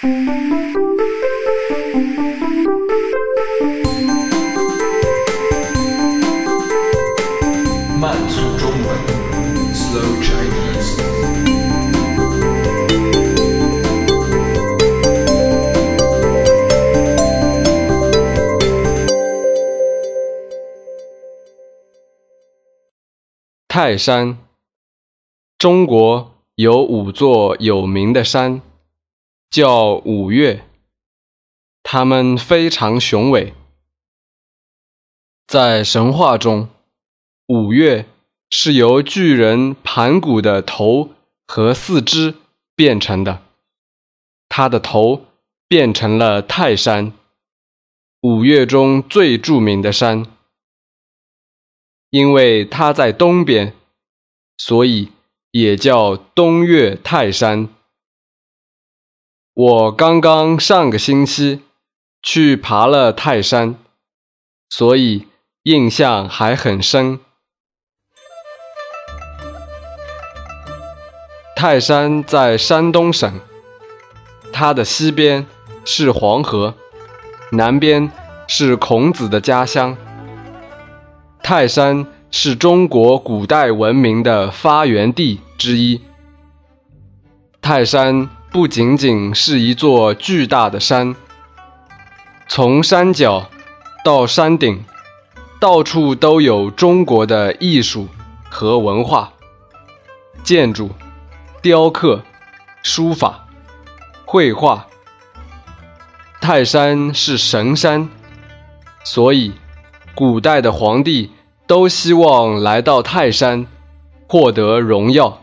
慢速中文，Slow Chinese。泰山，中国有五座有名的山，叫五岳，它们非常雄伟。在神话中，五岳是由巨人盘古的头和四肢变成的，他的头变成了泰山，五岳中最著名的山。因为它在东边，所以也叫东岳泰山。我刚刚上个星期去爬了泰山，所以印象还很深。泰山在山东省，它的西边是黄河，南边是孔子的家乡。泰山是中国古代文明的发源地之一。泰山不仅仅是一座巨大的山，从山脚到山顶，到处都有中国的艺术和文化，建筑、雕刻、书法、绘画。泰山是神山，所以古代的皇帝。都希望来到泰山，获得荣耀。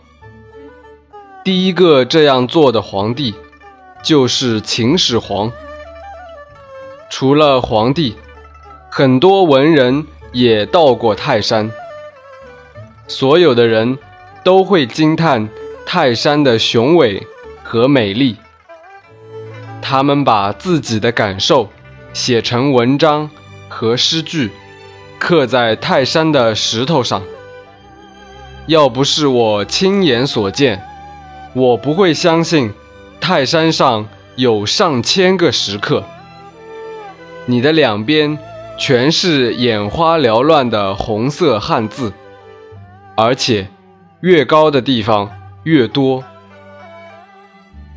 第一个这样做的皇帝，就是秦始皇。除了皇帝，很多文人也到过泰山。所有的人都会惊叹泰山的雄伟和美丽。他们把自己的感受写成文章和诗句。刻在泰山的石头上。要不是我亲眼所见，我不会相信泰山上有上千个石刻。你的两边全是眼花缭乱的红色汉字，而且越高的地方越多。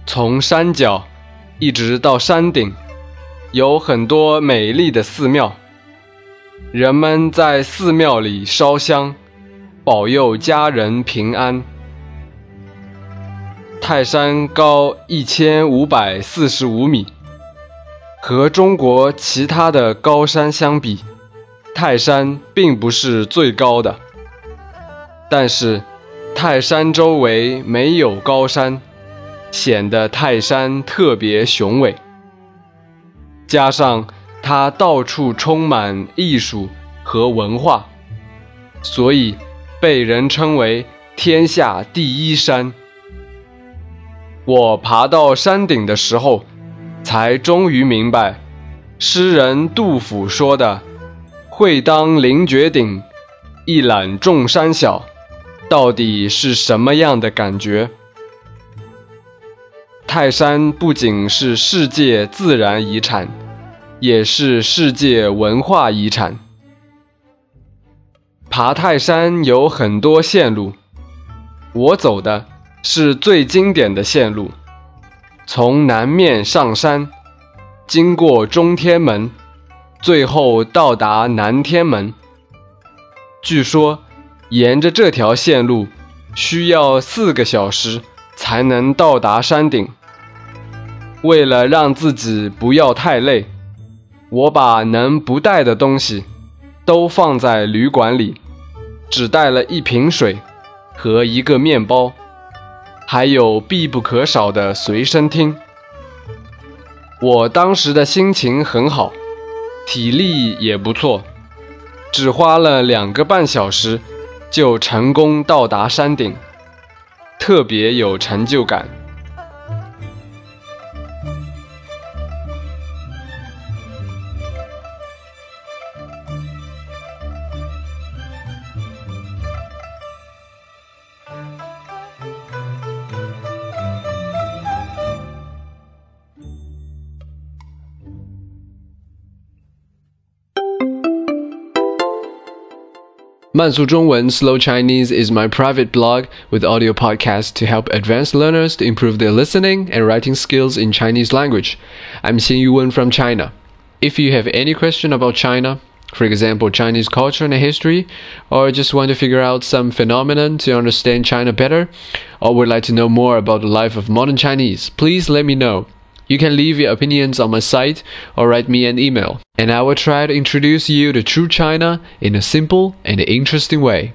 从山脚一直到山顶，有很多美丽的寺庙。人们在寺庙里烧香，保佑家人平安。泰山高一千五百四十五米，和中国其他的高山相比，泰山并不是最高的。但是，泰山周围没有高山，显得泰山特别雄伟。加上。它到处充满艺术和文化，所以被人称为天下第一山。我爬到山顶的时候，才终于明白，诗人杜甫说的“会当凌绝顶，一览众山小”到底是什么样的感觉。泰山不仅是世界自然遗产。也是世界文化遗产。爬泰山有很多线路，我走的是最经典的线路，从南面上山，经过中天门，最后到达南天门。据说，沿着这条线路需要四个小时才能到达山顶。为了让自己不要太累。我把能不带的东西都放在旅馆里，只带了一瓶水和一个面包，还有必不可少的随身听。我当时的心情很好，体力也不错，只花了两个半小时就成功到达山顶，特别有成就感。慢速中文 Slow Chinese is my private blog with audio podcasts to help advanced learners to improve their listening and writing skills in Chinese language. I'm Xin Yuwen from China. If you have any question about China, for example, Chinese culture and history, or just want to figure out some phenomenon to understand China better, or would like to know more about the life of modern Chinese, please let me know. You can leave your opinions on my site or write me an email, and I will try to introduce you to true China in a simple and interesting way.